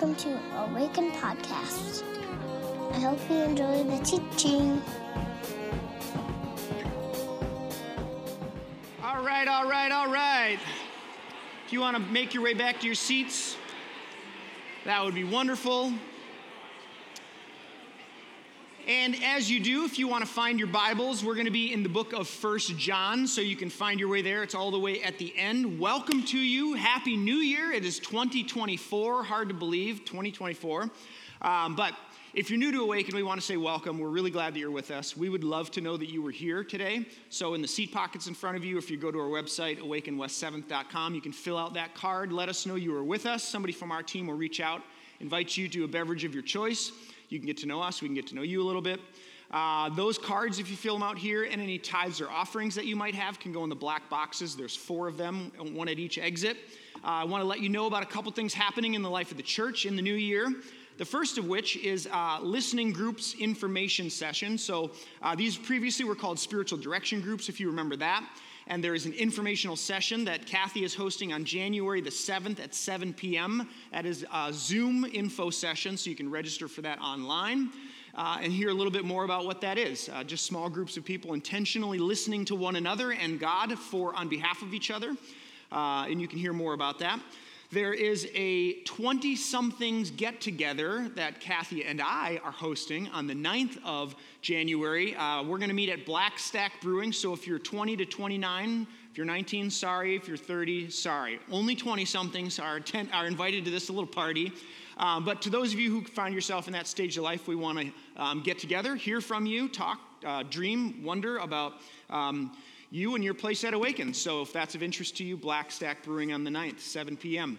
welcome to Awaken Podcast. I hope you enjoy the teaching. All right, all right, all right. If you want to make your way back to your seats, that would be wonderful. And as you do, if you want to find your Bibles, we're going to be in the book of First John, so you can find your way there. It's all the way at the end. Welcome to you. Happy New Year. It is 2024. Hard to believe, 2024. Um, but if you're new to Awaken, we want to say welcome. We're really glad that you're with us. We would love to know that you were here today. So, in the seat pockets in front of you, if you go to our website, awakenwest7th.com, you can fill out that card. Let us know you were with us. Somebody from our team will reach out, invite you to a beverage of your choice. You can get to know us, we can get to know you a little bit. Uh, those cards, if you fill them out here, and any tithes or offerings that you might have can go in the black boxes. There's four of them, one at each exit. Uh, I want to let you know about a couple things happening in the life of the church in the new year. The first of which is uh, listening groups information session. So uh, these previously were called spiritual direction groups, if you remember that and there is an informational session that Kathy is hosting on January the 7th at 7 p.m. That is a Zoom info session, so you can register for that online. Uh, and hear a little bit more about what that is. Uh, just small groups of people intentionally listening to one another and God for on behalf of each other. Uh, and you can hear more about that. There is a 20 somethings get together that Kathy and I are hosting on the 9th of January. Uh, we're going to meet at Black Stack Brewing. So if you're 20 to 29, if you're 19, sorry. If you're 30, sorry. Only 20 somethings are, are invited to this little party. Um, but to those of you who find yourself in that stage of life, we want to um, get together, hear from you, talk, uh, dream, wonder about. Um, you and your place at Awaken. So if that's of interest to you, Black Stack Brewing on the 9th, 7 p.m.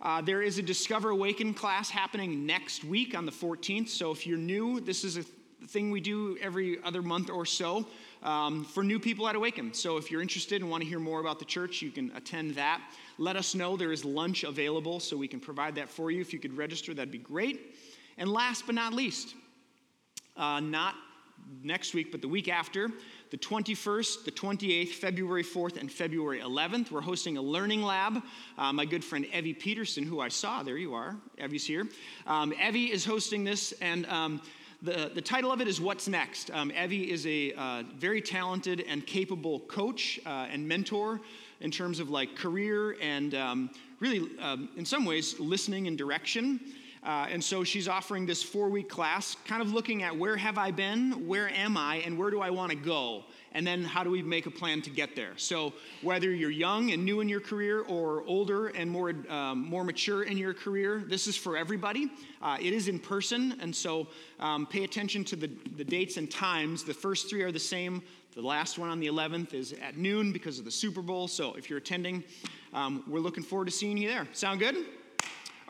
Uh, there is a Discover Awaken class happening next week on the 14th. So if you're new, this is a thing we do every other month or so um, for new people at Awaken. So if you're interested and want to hear more about the church, you can attend that. Let us know there is lunch available so we can provide that for you. If you could register, that'd be great. And last but not least, uh, not next week, but the week after, the 21st, the 28th, February 4th, and February 11th. We're hosting a learning lab. Uh, my good friend Evie Peterson, who I saw, there you are, Evie's here. Um, Evie is hosting this, and um, the, the title of it is What's Next. Um, Evie is a uh, very talented and capable coach uh, and mentor in terms of like career and um, really, um, in some ways, listening and direction. Uh, and so she's offering this four week class, kind of looking at where have I been, where am I, and where do I want to go? And then how do we make a plan to get there? So whether you're young and new in your career or older and more, um, more mature in your career, this is for everybody. Uh, it is in person, and so um, pay attention to the, the dates and times. The first three are the same. The last one on the 11th is at noon because of the Super Bowl. So if you're attending, um, we're looking forward to seeing you there. Sound good?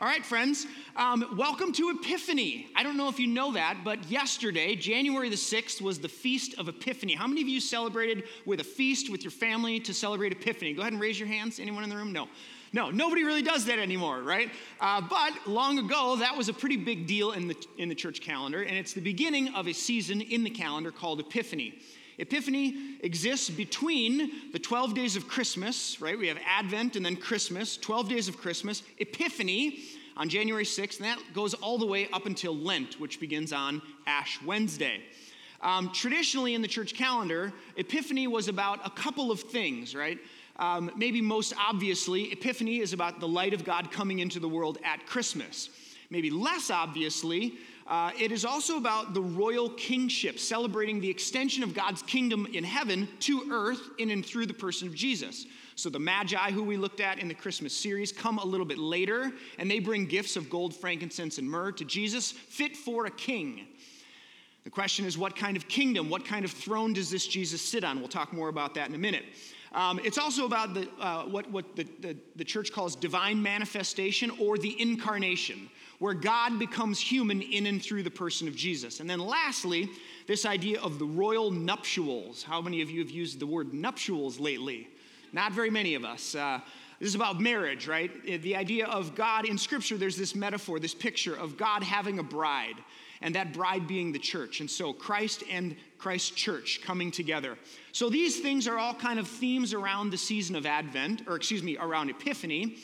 All right, friends, um, welcome to Epiphany. I don't know if you know that, but yesterday, January the 6th, was the Feast of Epiphany. How many of you celebrated with a feast with your family to celebrate Epiphany? Go ahead and raise your hands. Anyone in the room? No. No, nobody really does that anymore, right? Uh, but long ago, that was a pretty big deal in the, in the church calendar, and it's the beginning of a season in the calendar called Epiphany. Epiphany exists between the 12 days of Christmas, right? We have Advent and then Christmas, 12 days of Christmas, Epiphany on January 6th, and that goes all the way up until Lent, which begins on Ash Wednesday. Um, traditionally, in the church calendar, Epiphany was about a couple of things, right? Um, maybe most obviously, Epiphany is about the light of God coming into the world at Christmas. Maybe less obviously, uh, it is also about the royal kingship, celebrating the extension of God's kingdom in heaven to earth in and through the person of Jesus. So the Magi, who we looked at in the Christmas series, come a little bit later, and they bring gifts of gold, frankincense, and myrrh to Jesus, fit for a king. The question is, what kind of kingdom, what kind of throne does this Jesus sit on? We'll talk more about that in a minute. Um, it's also about the, uh, what, what the, the, the church calls divine manifestation or the incarnation, where God becomes human in and through the person of Jesus. And then lastly, this idea of the royal nuptials. How many of you have used the word nuptials lately? Not very many of us. Uh, this is about marriage, right? The idea of God in Scripture, there's this metaphor, this picture of God having a bride, and that bride being the church. And so Christ and Christ's church coming together. So these things are all kind of themes around the season of Advent, or excuse me, around Epiphany.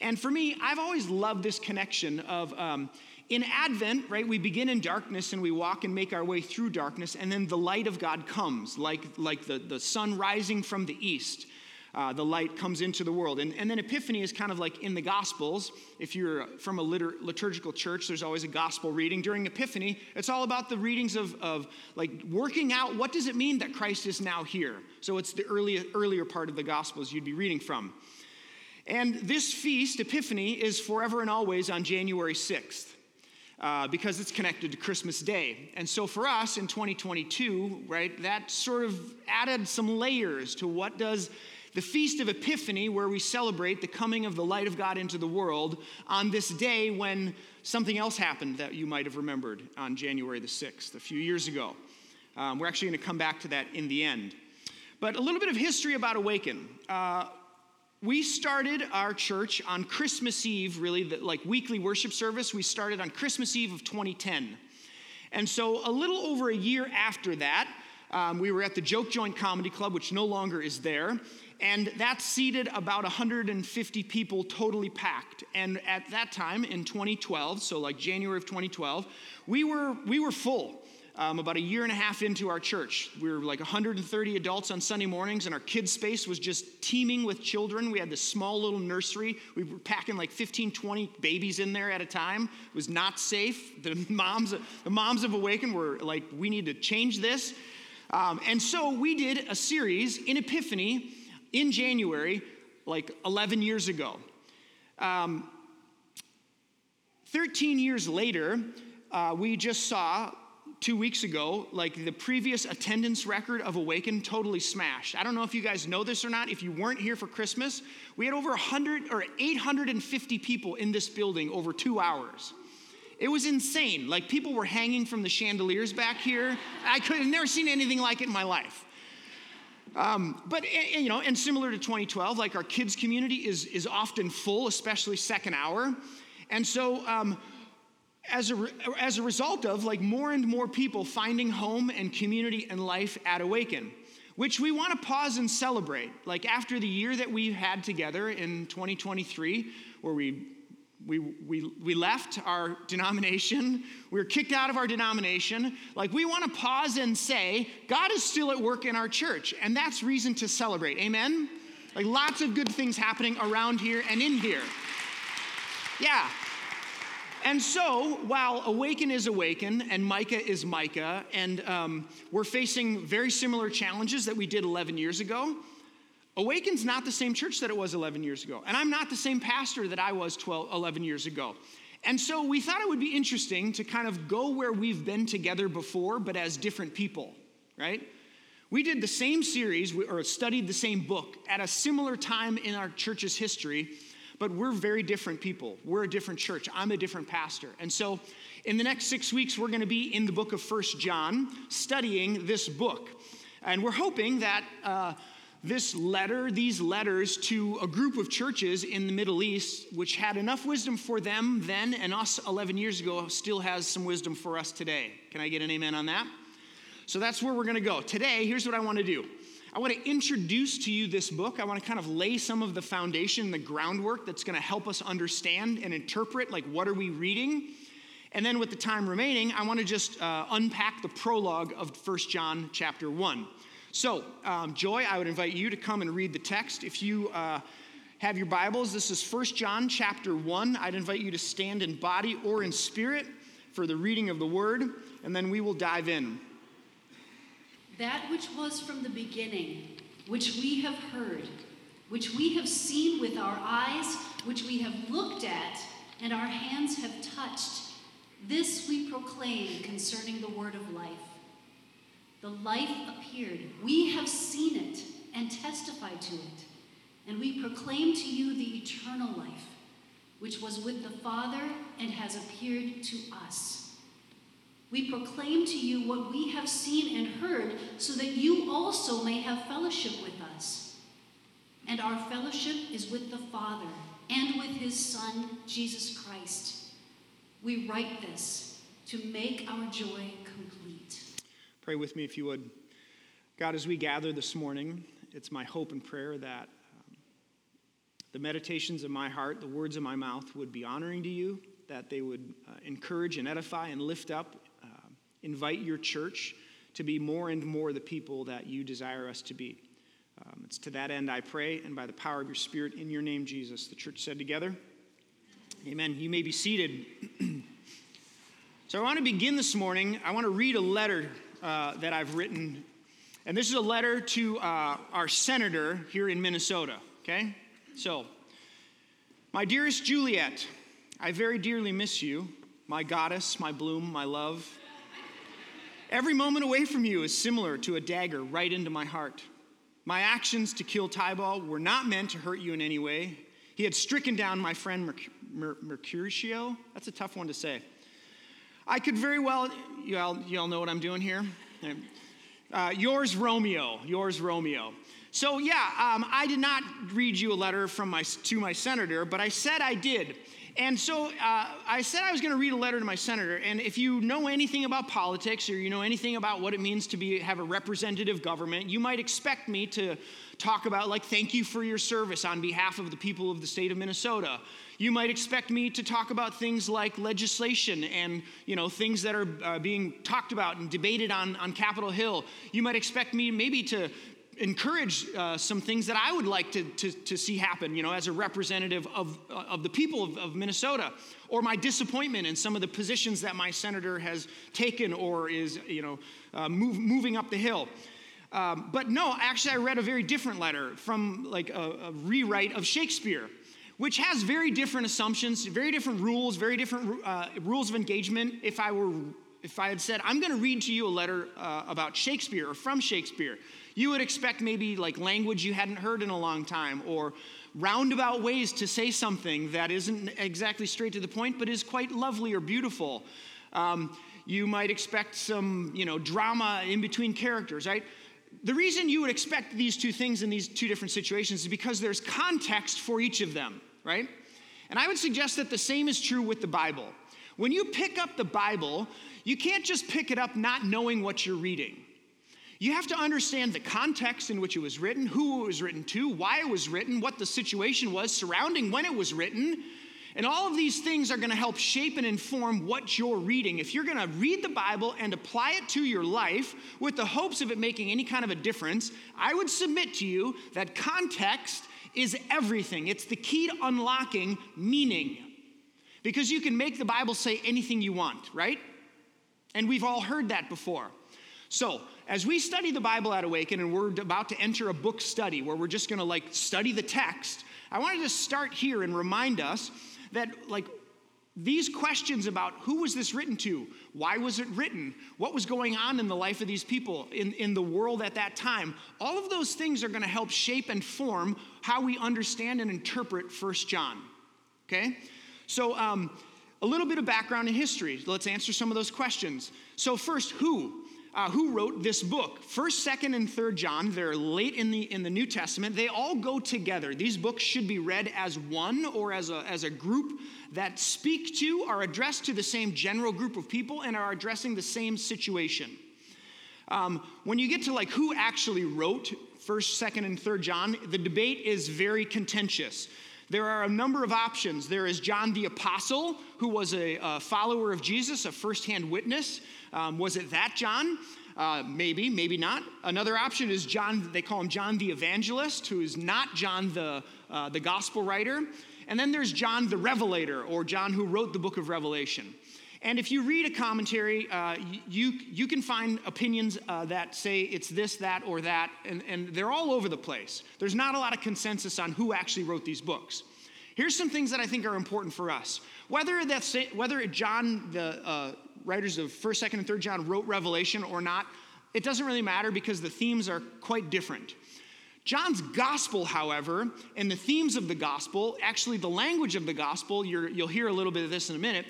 And for me, I've always loved this connection of um, in Advent, right, we begin in darkness and we walk and make our way through darkness, and then the light of God comes, like, like the, the sun rising from the east. Uh, the light comes into the world. And, and then Epiphany is kind of like in the Gospels. If you're from a litur- liturgical church, there's always a gospel reading. During Epiphany, it's all about the readings of, of like working out what does it mean that Christ is now here. So it's the early, earlier part of the Gospels you'd be reading from. And this feast, Epiphany, is forever and always on January 6th. Uh, because it's connected to Christmas Day. And so for us in 2022, right, that sort of added some layers to what does the Feast of Epiphany, where we celebrate the coming of the light of God into the world on this day when something else happened that you might have remembered on January the 6th, a few years ago. Um, we're actually going to come back to that in the end. But a little bit of history about Awaken. Uh, we started our church on Christmas Eve, really, the, like weekly worship service. We started on Christmas Eve of 2010. And so, a little over a year after that, um, we were at the Joke Joint Comedy Club, which no longer is there. And that seated about 150 people totally packed. And at that time in 2012, so like January of 2012, we were, we were full um, about a year and a half into our church. We were like 130 adults on Sunday mornings, and our kids' space was just teeming with children. We had this small little nursery. We were packing like 15, 20 babies in there at a time. It was not safe. The moms, the moms of Awaken were like, we need to change this. Um, and so we did a series in Epiphany in January, like 11 years ago. Um, 13 years later, uh, we just saw two weeks ago, like the previous attendance record of Awaken totally smashed. I don't know if you guys know this or not. If you weren't here for Christmas, we had over 100 or 850 people in this building over two hours. It was insane. Like people were hanging from the chandeliers back here. I could have never seen anything like it in my life. Um, but eh, eh, you know, and similar to 2012, like our kids community is is often full, especially second hour, and so um, as a, as a result of like more and more people finding home and community and life at Awaken, which we want to pause and celebrate. Like after the year that we've had together in 2023, where we we, we, we left our denomination. We were kicked out of our denomination. Like, we want to pause and say, God is still at work in our church, and that's reason to celebrate. Amen? Like, lots of good things happening around here and in here. Yeah, and so, while Awaken is Awaken and Micah is Micah, and um, we're facing very similar challenges that we did 11 years ago, Awaken's not the same church that it was 11 years ago. And I'm not the same pastor that I was 12, 11 years ago. And so we thought it would be interesting to kind of go where we've been together before, but as different people, right? We did the same series or studied the same book at a similar time in our church's history but we're very different people. We're a different church. I'm a different pastor. And so in the next six weeks, we're going to be in the book of First John studying this book. And we're hoping that uh, this letter, these letters to a group of churches in the Middle East, which had enough wisdom for them then and us 11 years ago, still has some wisdom for us today. Can I get an amen on that? So that's where we're going to go. Today, here's what I want to do I want to introduce to you this book. I want to kind of lay some of the foundation, the groundwork that's going to help us understand and interpret, like, what are we reading? And then with the time remaining, I want to just uh, unpack the prologue of First John chapter 1. So, um, Joy, I would invite you to come and read the text. If you uh, have your Bibles, this is First John chapter 1. I'd invite you to stand in body or in spirit for the reading of the word, and then we will dive in. That which was from the beginning, which we have heard, which we have seen with our eyes, which we have looked at, and our hands have touched, this we proclaim concerning the word of life. The life appeared. We have seen it and testified to it. And we proclaim to you the eternal life, which was with the Father and has appeared to us. We proclaim to you what we have seen and heard, so that you also may have fellowship with us. And our fellowship is with the Father and with his Son, Jesus Christ. We write this to make our joy complete. Pray with me if you would. God, as we gather this morning, it's my hope and prayer that, um, the meditations of my heart, the words of my mouth would be honoring to you, that they would uh, encourage and edify and lift up, invite your church to be more and more the people that you desire us to be. Um, it's to that end I pray, and by the power of your Spirit, in your name, Jesus. The church said together, Amen. You may be seated. so I want to begin this morning. I want to read a letter uh, that I've written, and this is a letter to uh, our senator here in Minnesota, okay? So, my dearest Juliet, I very dearly miss you, my goddess, my bloom, my love. Every moment away from you is similar to a dagger right into my heart. My actions to kill Tybalt were not meant to hurt you in any way. He had stricken down my friend Merc- Mer- Mercutio. That's a tough one to say. I could very well, you all, you all know what I'm doing here. Uh, yours, Romeo. Yours, Romeo. So, yeah, um, I did not read you a letter from my, to my senator, but I said I did. And so uh, I said I was going to read a letter to my senator. And if you know anything about politics or you know anything about what it means to be have a representative government, you might expect me to talk about like thank you for your service on behalf of the people of the state of Minnesota. You might expect me to talk about things like legislation and you know things that are uh, being talked about and debated on on Capitol Hill. You might expect me maybe to encourage uh, some things that I would like to, to, to, see happen, you know, as a representative of, of the people of, of, Minnesota, or my disappointment in some of the positions that my senator has taken or is, you know, uh, move, moving up the hill. Um, but no, actually, I read a very different letter from like a, a rewrite of Shakespeare which has very different assumptions, very different rules, very different uh, rules of engagement. If I were, if I had said, I'm going to read to you a letter uh, about Shakespeare or from Shakespeare, you would expect maybe like language you hadn't heard in a long time or roundabout ways to say something that isn't exactly straight to the point but is quite lovely or beautiful. Um, you might expect some, you know, drama in between characters, right? The reason you would expect these two things in these two different situations is because there's context for each of them, right? And I would suggest that the same is true with the Bible. When you pick up the Bible, you can't just pick it up not knowing what you're reading. You have to understand the context in which it was written, who it was written to, why it was written, what the situation was surrounding when it was written. And all of these things are going to help shape and inform what you're reading. If you're going to read the Bible and apply it to your life with the hopes of it making any kind of a difference, I would submit to you that context is everything. It's the key to unlocking meaning. Because you can make the Bible say anything you want, right? And we've all heard that before. So, as we study the Bible at Awaken, and we're about to enter a book study where we're just gonna like study the text, I wanted to start here and remind us that, like, these questions about who was this written to, why was it written, what was going on in the life of these people, in, in the world at that time, all of those things are gonna help shape and form how we understand and interpret First John. Okay? So, um, a little bit of background and history. Let's answer some of those questions. So, first, who? Uh, who wrote this book. First, second, and third John, they're late in the, in the New Testament. They all go together. These books should be read as one or as a, as a group that speak to, are addressed to the same general group of people, and are addressing the same situation. Um, when you get to like who actually wrote first, second, and third John, the debate is very contentious. There are a number of options. There is John the Apostle, who was a, a follower of Jesus, a firsthand witness. Um, was it that John? Uh, maybe, maybe not. Another option is John, they call him John the Evangelist, who is not John the, uh, the gospel writer. And then there's John the Revelator, or John who wrote the book of Revelation. And if you read a commentary, uh, you, you can find opinions uh, that say it's this, that, or that, and, and they're all over the place. There's not a lot of consensus on who actually wrote these books. Here's some things that I think are important for us. Whether that's whether John, the uh, writers of First, Second, and Third John wrote Revelation or not, it doesn't really matter because the themes are quite different. John's gospel, however, and the themes of the gospel, actually the language of the gospel, you will hear a little bit of this in a minute,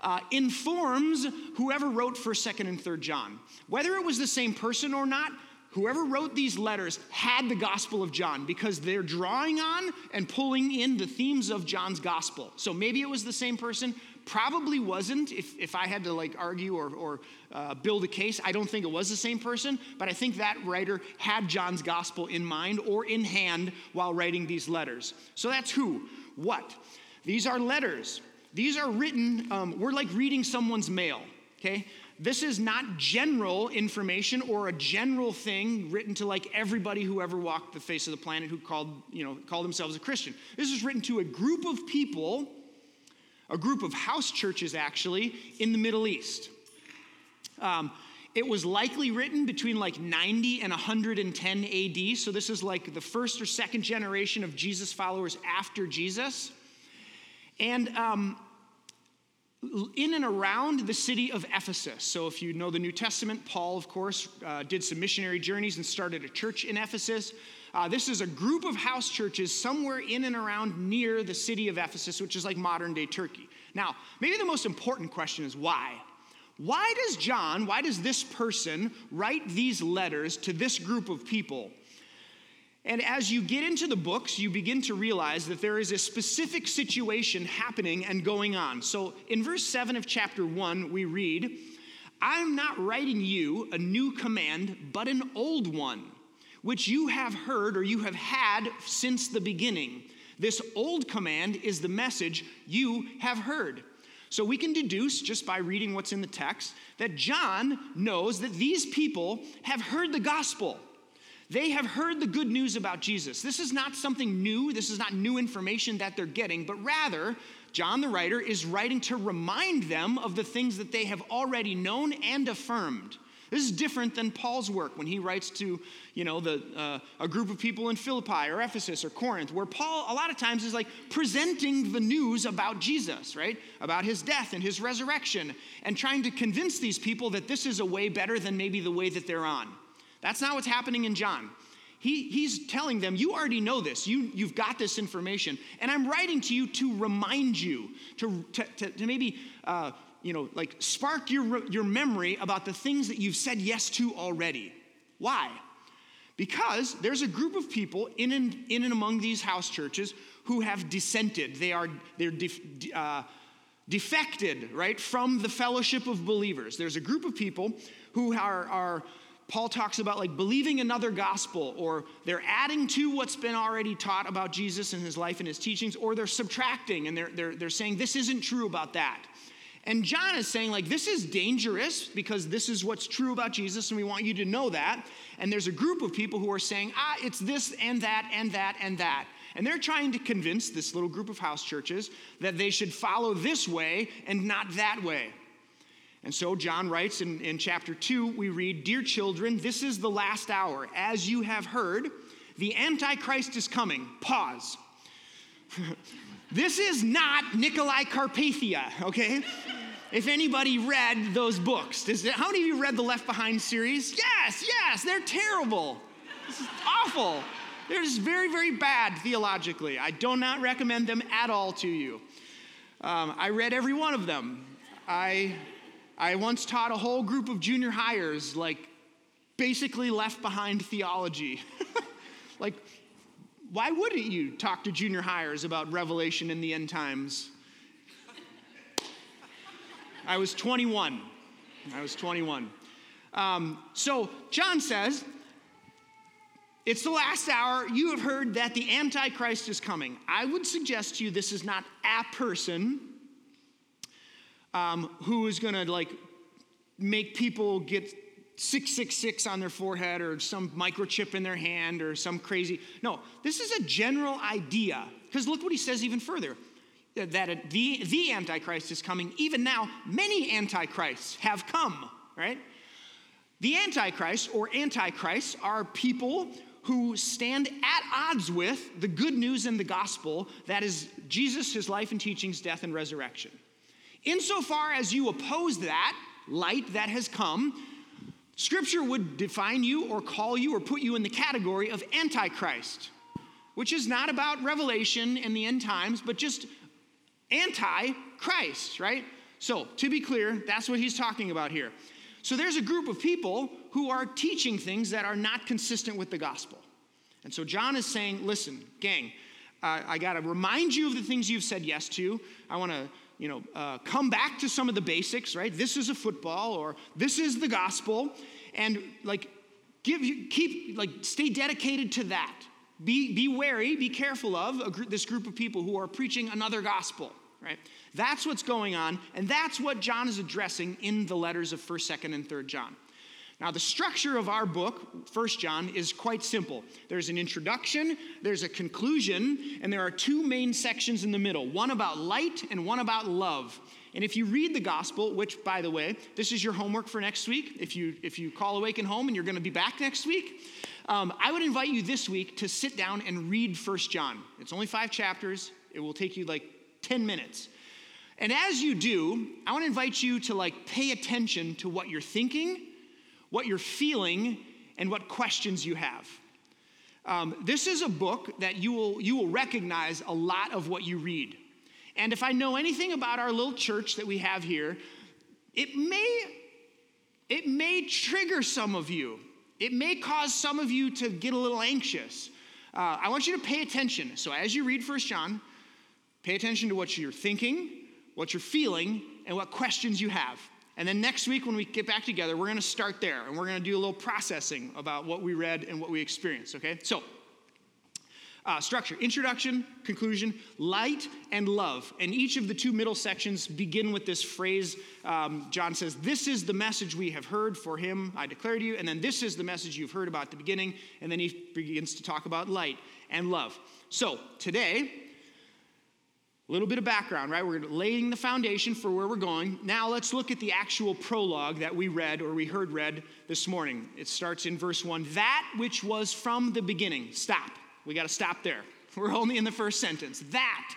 uh, informs whoever wrote 1st, 2nd, and 3rd John. Whether it was the same person or not, whoever wrote these letters had the Gospel of John because they're drawing on and pulling in the themes of John's Gospel. So maybe it was the same person, Probably wasn't, if, if I had to like argue or, or uh, build a case. I don't think it was the same person, but I think that writer had John's gospel in mind or in hand while writing these letters. So that's who. What? These are letters. These are written, um, we're like reading someone's mail, okay? This is not general information or a general thing written to like everybody who ever walked the face of the planet who called, you know, called themselves a Christian. This is written to a group of people, a group of house churches actually, in the Middle East. Um, it was likely written between like 90 and 110 AD. So this is like the first or second generation of Jesus followers after Jesus. And um, in and around the city of Ephesus. So, if you know the New Testament, Paul, of course, uh, did some missionary journeys and started a church in Ephesus. Uh, this is a group of house churches somewhere in and around near the city of Ephesus, which is like modern day Turkey. Now, maybe the most important question is why? Why does John, why does this person write these letters to this group of people? And as you get into the books, you begin to realize that there is a specific situation happening and going on. So in verse 7 of chapter 1, we read, I'm not writing you a new command, but an old one, which you have heard or you have had since the beginning. This old command is the message you have heard. So we can deduce just by reading what's in the text that John knows that these people have heard the gospel. They have heard the good news about Jesus. This is not something new, this is not new information that they're getting, but rather, John the writer is writing to remind them of the things that they have already known and affirmed. This is different than Paul's work when he writes to, you know, the, uh, a group of people in Philippi or Ephesus or Corinth, where Paul a lot of times is like presenting the news about Jesus, right? About his death and his resurrection, and trying to convince these people that this is a way better than maybe the way that they're on. That's not what's happening in John. He, he's telling them, You already know this. You, you've got this information. And I'm writing to you to remind you, to, to, to, to maybe, uh, you know, like spark your, your memory about the things that you've said yes to already. Why? Because there's a group of people in and, in and among these house churches who have dissented. They are they're def, uh, defected, right, from the fellowship of believers. There's a group of people who are, are Paul talks about like believing another gospel, or they're adding to what's been already taught about Jesus and his life and his teachings, or they're subtracting and they're, they're, they're saying this isn't true about that. And John is saying, like, this is dangerous because this is what's true about Jesus, and we want you to know that. And there's a group of people who are saying, ah, it's this and that and that and that. And they're trying to convince this little group of house churches that they should follow this way and not that way. And so John writes in, in chapter 2, we read, Dear children, this is the last hour. As you have heard, the Antichrist is coming. Pause. this is not Nicolae Carpathia, okay? If anybody read those books, does, how many of you read the Left Behind series? Yes, yes, they're terrible. This is awful. They're just very, very bad theologically. I do not recommend them at all to you. Um, I read every one of them. I I once taught a whole group of junior hires, like, basically left behind theology. like, why wouldn't you talk to junior hires about Revelation in the end times? I was 21. I was 21. Um, so John says, It's the last hour. You have heard that the Antichrist is coming. I would suggest to you this is not a person um, who is going to like make people get 666 on their forehead or some microchip in their hand or some crazy. No, this is a general idea. Because look what he says even further that the, the Antichrist is coming. Even now, many Antichrists have come, right? The Antichrist or Antichrists are people who stand at odds with the good news in the gospel that is Jesus, his life and teachings, death, and resurrection. Insofar as you oppose that light that has come, Scripture would define you or call you or put you in the category of Antichrist, which is not about revelation in the end times, but just anti Christ, right? So, to be clear, that's what he's talking about here. So, there's a group of people who are teaching things that are not consistent with the gospel. And so, John is saying, listen, gang, uh, I got to remind you of the things you've said yes to. I want to you know, uh, come back to some of the basics, right? This is a football, or this is the gospel, and like give you keep like stay dedicated to that. Be be wary, be careful of gr- this group of people who are preaching another gospel, right? That's what's going on, and that's what John is addressing in the letters of 1st, 2nd, and 3rd John. Now, the structure of our book, 1 John, is quite simple. There's an introduction, there's a conclusion, and there are two main sections in the middle one about light and one about love. And if you read the gospel, which, by the way, this is your homework for next week, if you, if you call Awaken Home and you're going to be back next week, um, I would invite you this week to sit down and read 1 John. It's only five chapters, it will take you like 10 minutes. And as you do, I want to invite you to like pay attention to what you're thinking what you're feeling, and what questions you have. Um, this is a book that you will, you will recognize a lot of what you read. And if I know anything about our little church that we have here, it may, it may trigger some of you. It may cause some of you to get a little anxious. Uh, I want you to pay attention. So as you read First John, pay attention to what you're thinking, what you're feeling, and what questions you have. And then next week, when we get back together, we're going to start there and we're going to do a little processing about what we read and what we experienced, okay? So, uh, structure introduction, conclusion, light, and love. And each of the two middle sections begin with this phrase um, John says, This is the message we have heard for him, I declare to you. And then this is the message you've heard about the beginning. And then he begins to talk about light and love. So, today, a little bit of background, right? We're laying the foundation for where we're going. Now let's look at the actual prologue that we read or we heard read this morning. It starts in verse 1 That which was from the beginning. Stop. We got to stop there. We're only in the first sentence. That.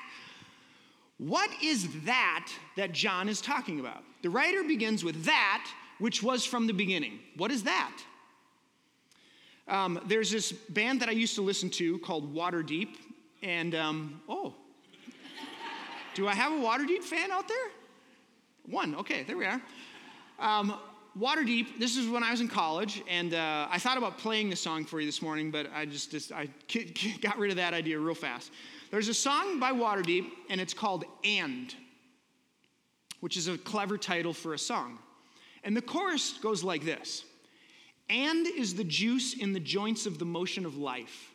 What is that that John is talking about? The writer begins with that which was from the beginning. What is that? Um, there's this band that I used to listen to called Waterdeep, and um, oh, do I have a Waterdeep fan out there? One. Okay, there we are. Um, Waterdeep, this is when I was in college, and uh, I thought about playing the song for you this morning, but I just, just I got rid of that idea real fast. There's a song by Waterdeep, and it's called And, which is a clever title for a song. And the chorus goes like this And is the juice in the joints of the motion of life,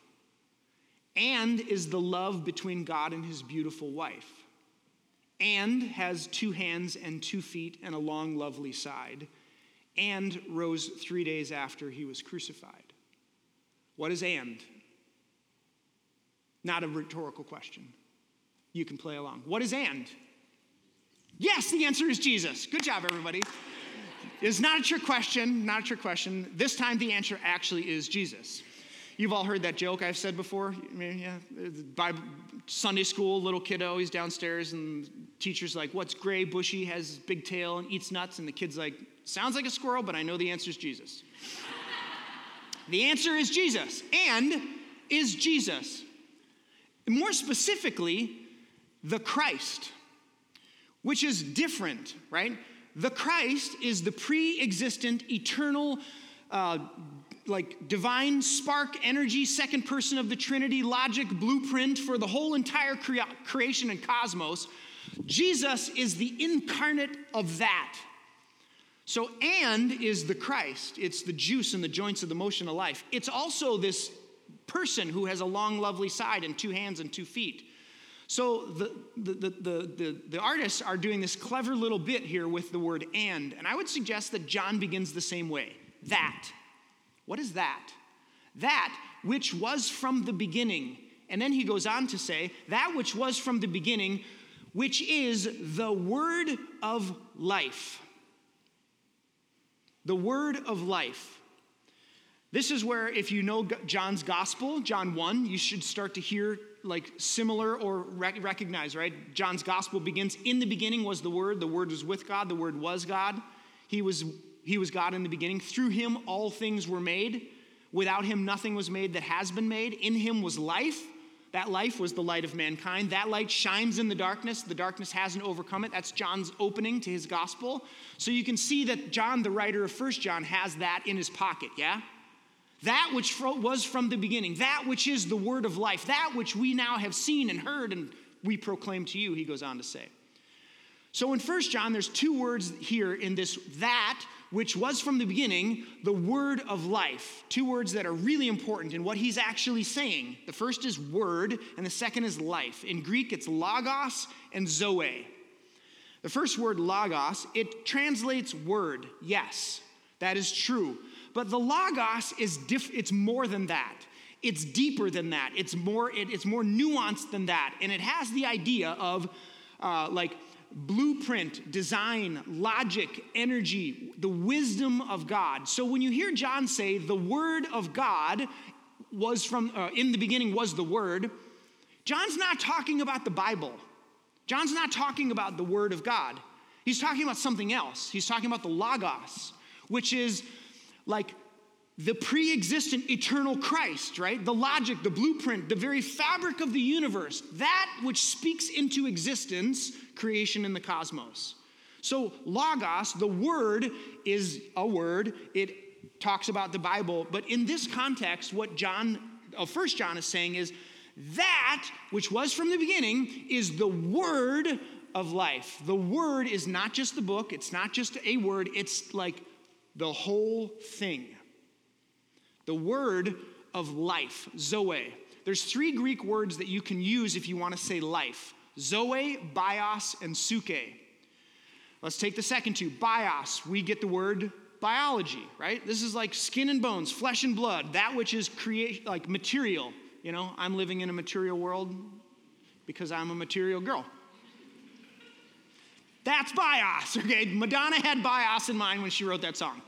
and is the love between God and his beautiful wife and has two hands and two feet and a long, lovely side, and rose three days after he was crucified. What is and? Not a rhetorical question. You can play along. What is and? Yes, the answer is Jesus. Good job, everybody. It's not a trick question, not a trick question. This time the answer actually is Jesus. You've all heard that joke I've said before. Yeah, by Sunday school, little kiddo, he's downstairs, and teacher's like, "What's gray, bushy, has big tail, and eats nuts?" And the kid's like, "Sounds like a squirrel, but I know the answer is Jesus." the answer is Jesus, and is Jesus. More specifically, the Christ, which is different, right? The Christ is the pre-existent, eternal. Uh, like divine spark energy, second person of the Trinity, logic, blueprint for the whole entire crea- creation and cosmos. Jesus is the incarnate of that. So, and is the Christ. It's the juice and the joints of the motion of life. It's also this person who has a long, lovely side and two hands and two feet. So the, the, the, the, the, artists are doing this clever little bit here with the word and. And I would suggest that John begins the same way that. What is that? That which was from the beginning. And then he goes on to say, that which was from the beginning, which is the word of life. The word of life. This is where, if you know John's gospel, John 1, you should start to hear like similar or rec- recognize, right? John's gospel begins In the beginning was the Word, the Word was with God, the Word was God. He was he was God in the beginning. Through him, all things were made. Without him, nothing was made that has been made. In him was life. That life was the light of mankind. That light shines in the darkness. The darkness hasn't overcome it. That's John's opening to his gospel. So you can see that John, the writer of First John, has that in his pocket, yeah? That which was from the beginning, that which is the word of life, that which we now have seen and heard and we proclaim to you, he goes on to say. So in First John, there's two words here in this that, which was from the beginning, the word of life. Two words that are really important in what he's actually saying. The first is word, and the second is life. In Greek, it's logos and zoe. The first word, logos, it translates word, yes, that is true. But the logos is diff- it's more than that. It's deeper than that. It's more, it, it's more nuanced than that. And it has the idea of uh, like blueprint, design, logic, energy, the wisdom of God. So when you hear John say the word of God was from, uh, in the beginning was the word, John's not talking about the Bible. John's not talking about the word of God. He's talking about something else. He's talking about the Logos, which is like the pre existent eternal Christ, right? The logic, the blueprint, the very fabric of the universe, that which speaks into existence creation in the cosmos. So, Logos, the word, is a word. It talks about the Bible. But in this context, what John, uh, First John is saying is that which was from the beginning is the word of life. The word is not just the book, it's not just a word, it's like the whole thing the word of life, Zoe. There's three Greek words that you can use if you want to say life Zoe, bios, and suke. Let's take the second two. Bios, we get the word biology, right? This is like skin and bones, flesh and blood, that which is create like material. You know, I'm living in a material world because I'm a material girl. That's bios, okay? Madonna had bios in mind when she wrote that song.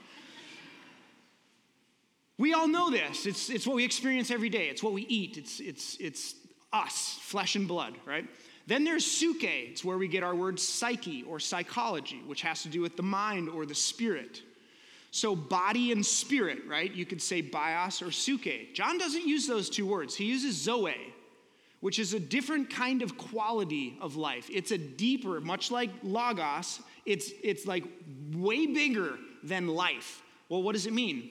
We all know this. It's, it's what we experience every day. It's what we eat. It's, it's, it's us, flesh and blood, right? Then there's suke. It's where we get our word psyche or psychology, which has to do with the mind or the spirit. So body and spirit, right? You could say bios or suke. John doesn't use those two words. He uses zoe, which is a different kind of quality of life. It's a deeper, much like logos, it's, it's like way bigger than life. Well, what does it mean?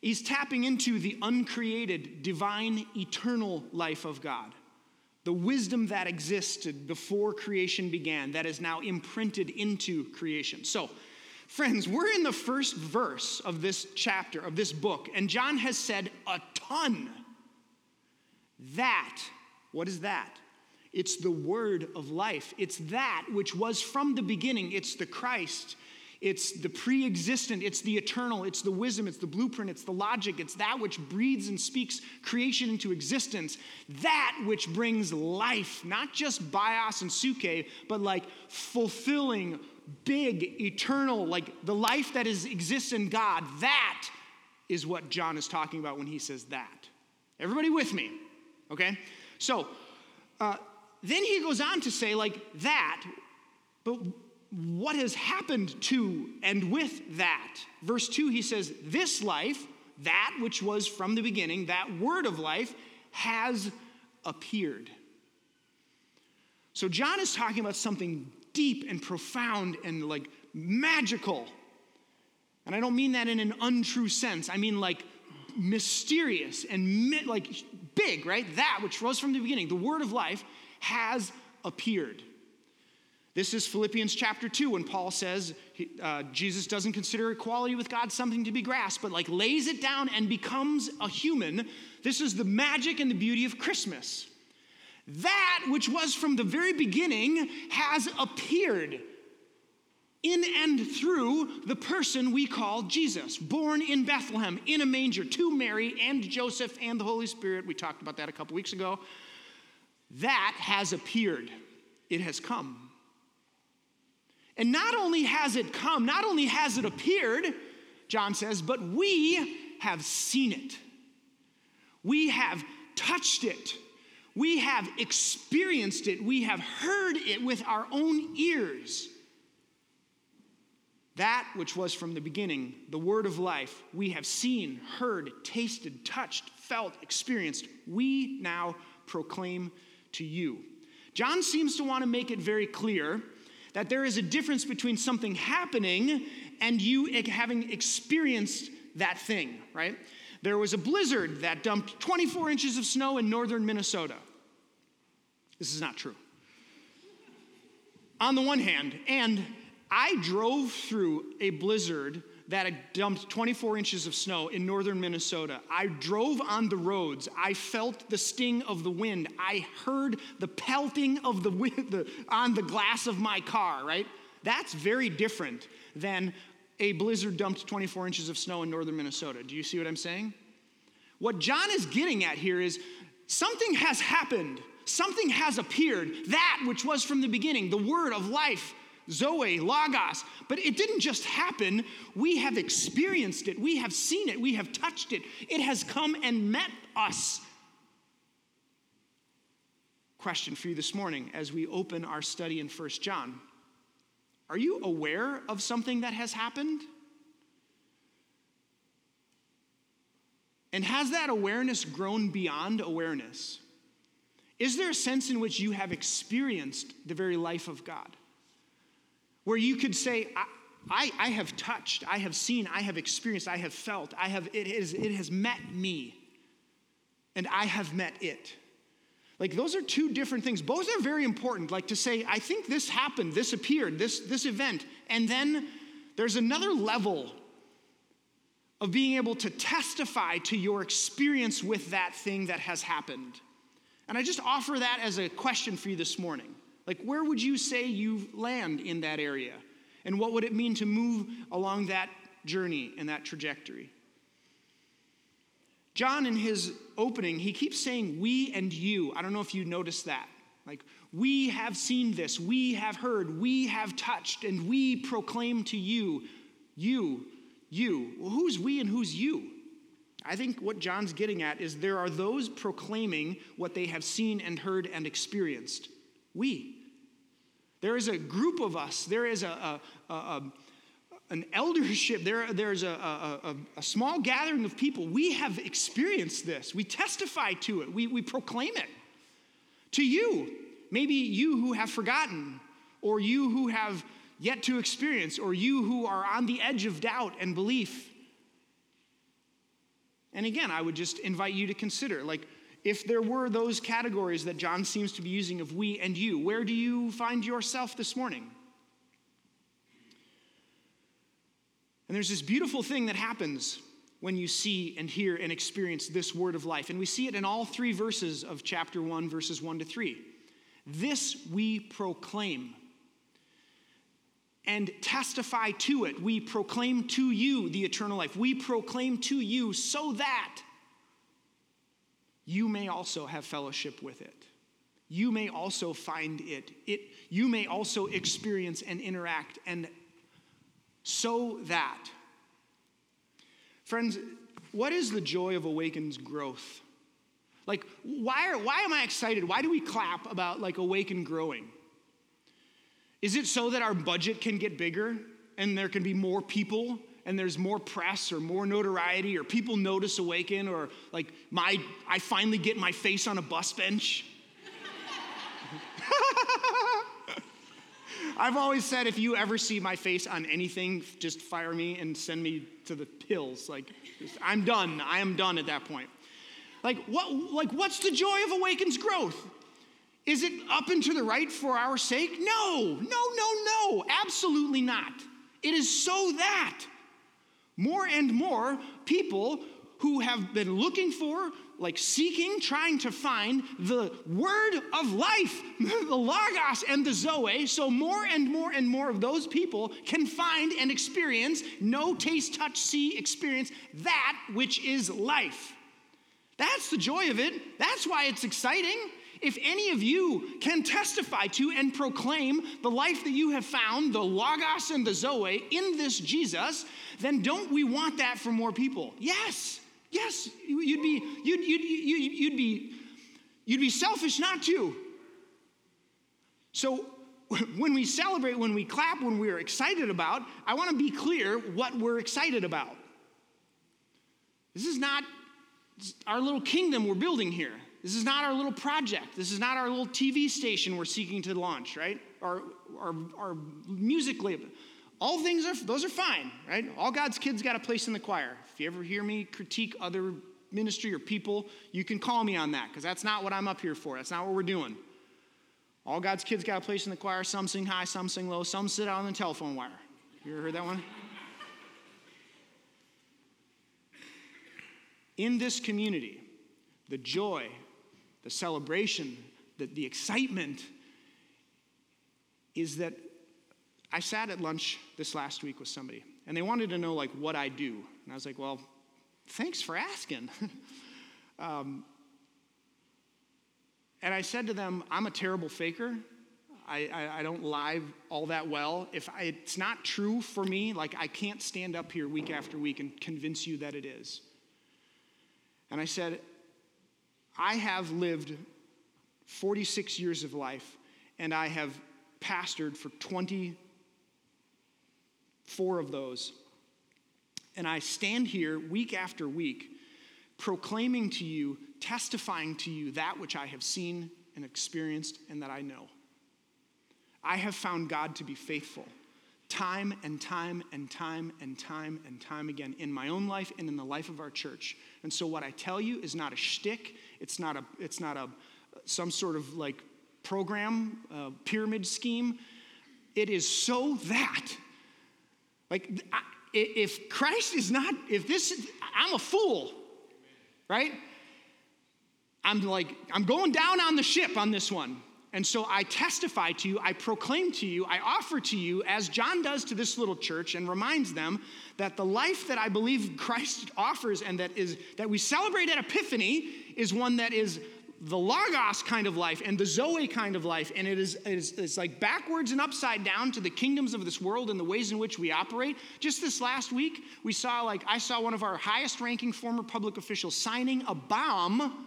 He's tapping into the uncreated, divine, eternal life of God. The wisdom that existed before creation began, that is now imprinted into creation. So, friends, we're in the first verse of this chapter, of this book, and John has said a ton. That, what is that? It's the word of life. It's that which was from the beginning. It's the Christ. It's the pre existent, it's the eternal, it's the wisdom, it's the blueprint, it's the logic, it's that which breathes and speaks creation into existence, that which brings life, not just bios and suke, but like fulfilling, big, eternal, like the life that is, exists in God. That is what John is talking about when he says that. Everybody with me? Okay? So, uh, then he goes on to say, like, that, but what has happened to and with that. Verse 2, he says, This life, that which was from the beginning, that word of life, has appeared. So John is talking about something deep and profound and like magical. And I don't mean that in an untrue sense. I mean like mysterious and like big, right? That which was from the beginning, the word of life, has appeared. This is Philippians chapter 2 when Paul says uh, Jesus doesn't consider equality with God something to be grasped, but like lays it down and becomes a human. This is the magic and the beauty of Christmas. That which was from the very beginning has appeared in and through the person we call Jesus, born in Bethlehem in a manger to Mary and Joseph and the Holy Spirit. We talked about that a couple weeks ago. That has appeared, it has come. And not only has it come, not only has it appeared, John says, but we have seen it. We have touched it. We have experienced it. We have heard it with our own ears. That which was from the beginning, the word of life, we have seen, heard, tasted, touched, felt, experienced. We now proclaim to you. John seems to want to make it very clear that there is a difference between something happening and you having experienced that thing, right? There was a blizzard that dumped 24 inches of snow in northern Minnesota. This is not true. on the one hand, and I drove through a blizzard that had dumped 24 inches of snow in northern Minnesota. I drove on the roads. I felt the sting of the wind. I heard the pelting of the wind the, on the glass of my car, right? That's very different than a blizzard dumped 24 inches of snow in northern Minnesota. Do you see what I'm saying? What John is getting at here is something has happened, something has appeared, that which was from the beginning, the word of life Zoe, Logos. But it didn't just happen. We have experienced it. We have seen it. We have touched it. It has come and met us. Question for you this morning as we open our study in First John. Are you aware of something that has happened? And has that awareness grown beyond awareness? Is there a sense in which you have experienced the very life of God? Where you could say, I, I, I, have touched, I have seen, I have experienced, I have felt, I have, it, is, it has met me, and I have met it. Like those are two different things. Both are very important. Like to say, I think this happened, this appeared, this, this event, and then there's another level of being able to testify to your experience with that thing that has happened. And I just offer that as a question for you this morning. Like, where would you say you land in that area? And what would it mean to move along that journey and that trajectory? John, in his opening, he keeps saying we and you. I don't know if you noticed that. Like, we have seen this, we have heard, we have touched, and we proclaim to you, you, you. Well, who's we and who's you? I think what John's getting at is there are those proclaiming what they have seen and heard and experienced. We. There is a group of us, there is a, a, a, an eldership, there, there's a, a, small gathering of people. We have experienced this, we testify to it, we, we proclaim it. To you, maybe you who have forgotten, or you who have yet to experience, or you who are on the edge of doubt and belief. And again, I would just invite you to consider like, if there were those categories that John seems to be using of we and you, where do you find yourself this morning? And there's this beautiful thing that happens when you see and hear and experience this word of life. And we see it in all three verses of chapter 1, verses 1 to 3. This we proclaim and testify to it. We proclaim to you the eternal life. We proclaim to you so that you may also have fellowship with it. You may also find it. it you may also experience and interact, and so that. Friends, what is the joy of Awaken's growth? Like, why, are, why am I excited? Why do we clap about like Awaken growing? Is it so that our budget can get bigger and there can be more people and there's more press or more notoriety or people notice Awaken or like my I finally get my face on a bus bench. I've always said if you ever see my face on anything, just fire me and send me to the pills. Like I'm done. I am done at that point. Like what like what's the joy of Awaken's growth? Is it up and to the right for our sake? No, no, no, no, absolutely not. It is so that more and more people who have been looking for, like seeking, trying to find the word of life, the Logos and the Zoe. So, more and more and more of those people can find and experience, no taste, touch, see, experience that which is life. That's the joy of it. That's why it's exciting. If any of you can testify to and proclaim the life that you have found, the Logos and the Zoe, in this Jesus, then don't we want that for more people? Yes, yes. You'd be, you'd, you'd, you'd, you'd be, you'd be selfish not to. So when we celebrate, when we clap, when we're excited about, I want to be clear what we're excited about. This is not our little kingdom we're building here. This is not our little project. This is not our little TV station we're seeking to launch, right? Our, our, our music label. All things are, those are fine, right? All God's kids got a place in the choir. If you ever hear me critique other ministry or people, you can call me on that because that's not what I'm up here for. That's not what we're doing. All God's kids got a place in the choir. Some sing high, some sing low, some sit out on the telephone wire. You ever heard that one? In this community, the joy, the celebration, the, the excitement is that I sat at lunch this last week with somebody, and they wanted to know like what I do, and I was like, "Well, thanks for asking." um, and I said to them, "I'm a terrible faker. I, I, I don't lie all that well. If I, it's not true for me, like I can't stand up here week after week and convince you that it is." And I said, "I have lived 46 years of life, and I have pastored for 24 of those. And I stand here week after week proclaiming to you, testifying to you that which I have seen and experienced and that I know. I have found God to be faithful time and time and time and time and time again in my own life and in the life of our church. And so what I tell you is not a shtick. It's not a, it's not a, some sort of like program, uh, pyramid scheme. It is so that, like, if Christ is not, if this, is, I'm a fool, right? I'm like, I'm going down on the ship on this one. And so I testify to you, I proclaim to you, I offer to you, as John does to this little church, and reminds them that the life that I believe Christ offers and that is that we celebrate at Epiphany is one that is the Logos kind of life and the Zoe kind of life, and it is, it is it's like backwards and upside down to the kingdoms of this world and the ways in which we operate. Just this last week, we saw like I saw one of our highest ranking former public officials signing a bomb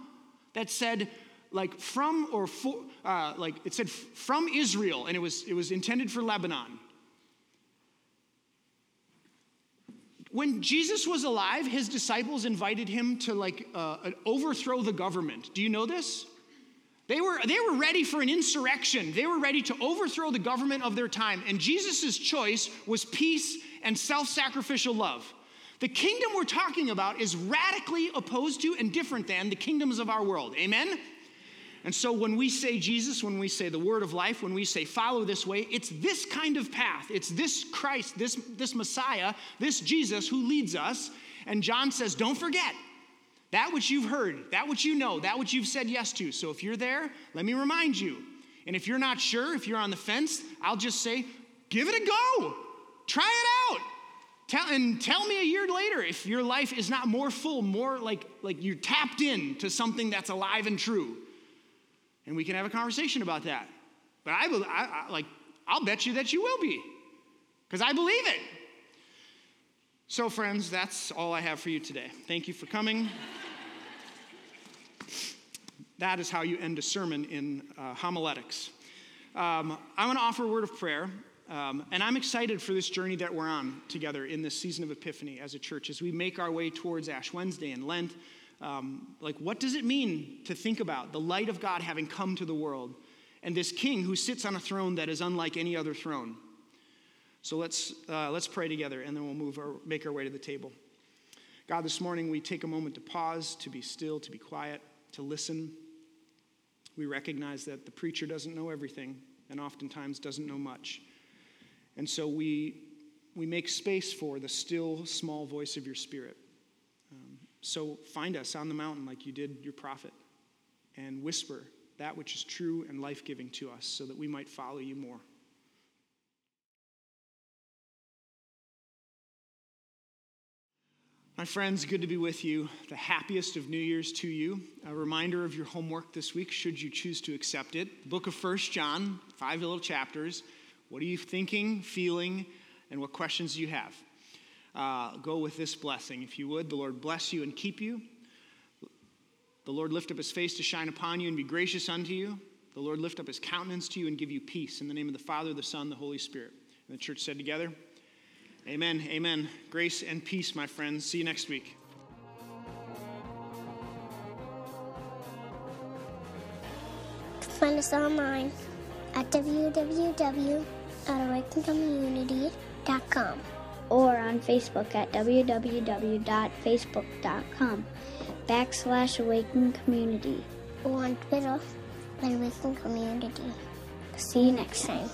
that said like from or for, uh, like it said from Israel, and it was it was intended for Lebanon. when Jesus was alive, his disciples invited him to like uh, overthrow the government. Do you know this? They were, they were ready for an insurrection. They were ready to overthrow the government of their time. And Jesus' choice was peace and self sacrificial love. The kingdom we're talking about is radically opposed to and different than the kingdoms of our world. Amen? And so when we say Jesus, when we say the word of life, when we say follow this way, it's this kind of path. It's this Christ, this, this Messiah, this Jesus who leads us. And John says, don't forget that which you've heard, that which you know, that which you've said yes to. So if you're there, let me remind you. And if you're not sure, if you're on the fence, I'll just say, give it a go. Try it out. Tell, and tell me a year later if your life is not more full, more like, like you're tapped in to something that's alive and true and we can have a conversation about that. But I, I, I like, I'll bet you that you will be, because I believe it. So, friends, that's all I have for you today. Thank you for coming. that is how you end a sermon in uh, homiletics. Um, I want to offer a word of prayer. Um, and I'm excited for this journey that we're on together in this season of Epiphany as a church as we make our way towards Ash Wednesday and Lent um, like, what does it mean to think about the light of God having come to the world and this king who sits on a throne that is unlike any other throne? So let's, uh, let's pray together and then we'll move our, make our way to the table. God, this morning we take a moment to pause, to be still, to be quiet, to listen. We recognize that the preacher doesn't know everything and oftentimes doesn't know much. And so we, we make space for the still, small voice of your spirit. So find us on the mountain like you did your prophet and whisper that which is true and life giving to us so that we might follow you more. My friends, good to be with you. The happiest of New Year's to you. A reminder of your homework this week, should you choose to accept it. The Book of First John, five little chapters. What are you thinking, feeling, and what questions do you have? Uh, go with this blessing. If you would, the Lord bless you and keep you. The Lord lift up his face to shine upon you and be gracious unto you. The Lord lift up his countenance to you and give you peace. In the name of the Father, the Son, the Holy Spirit. And the church said together, Amen. Amen. Grace and peace, my friends. See you next week. Find us online at www.awakencommunity.com or on Facebook at www.facebook.com backslash awaken community or on Twitter at awaken community. See you next time.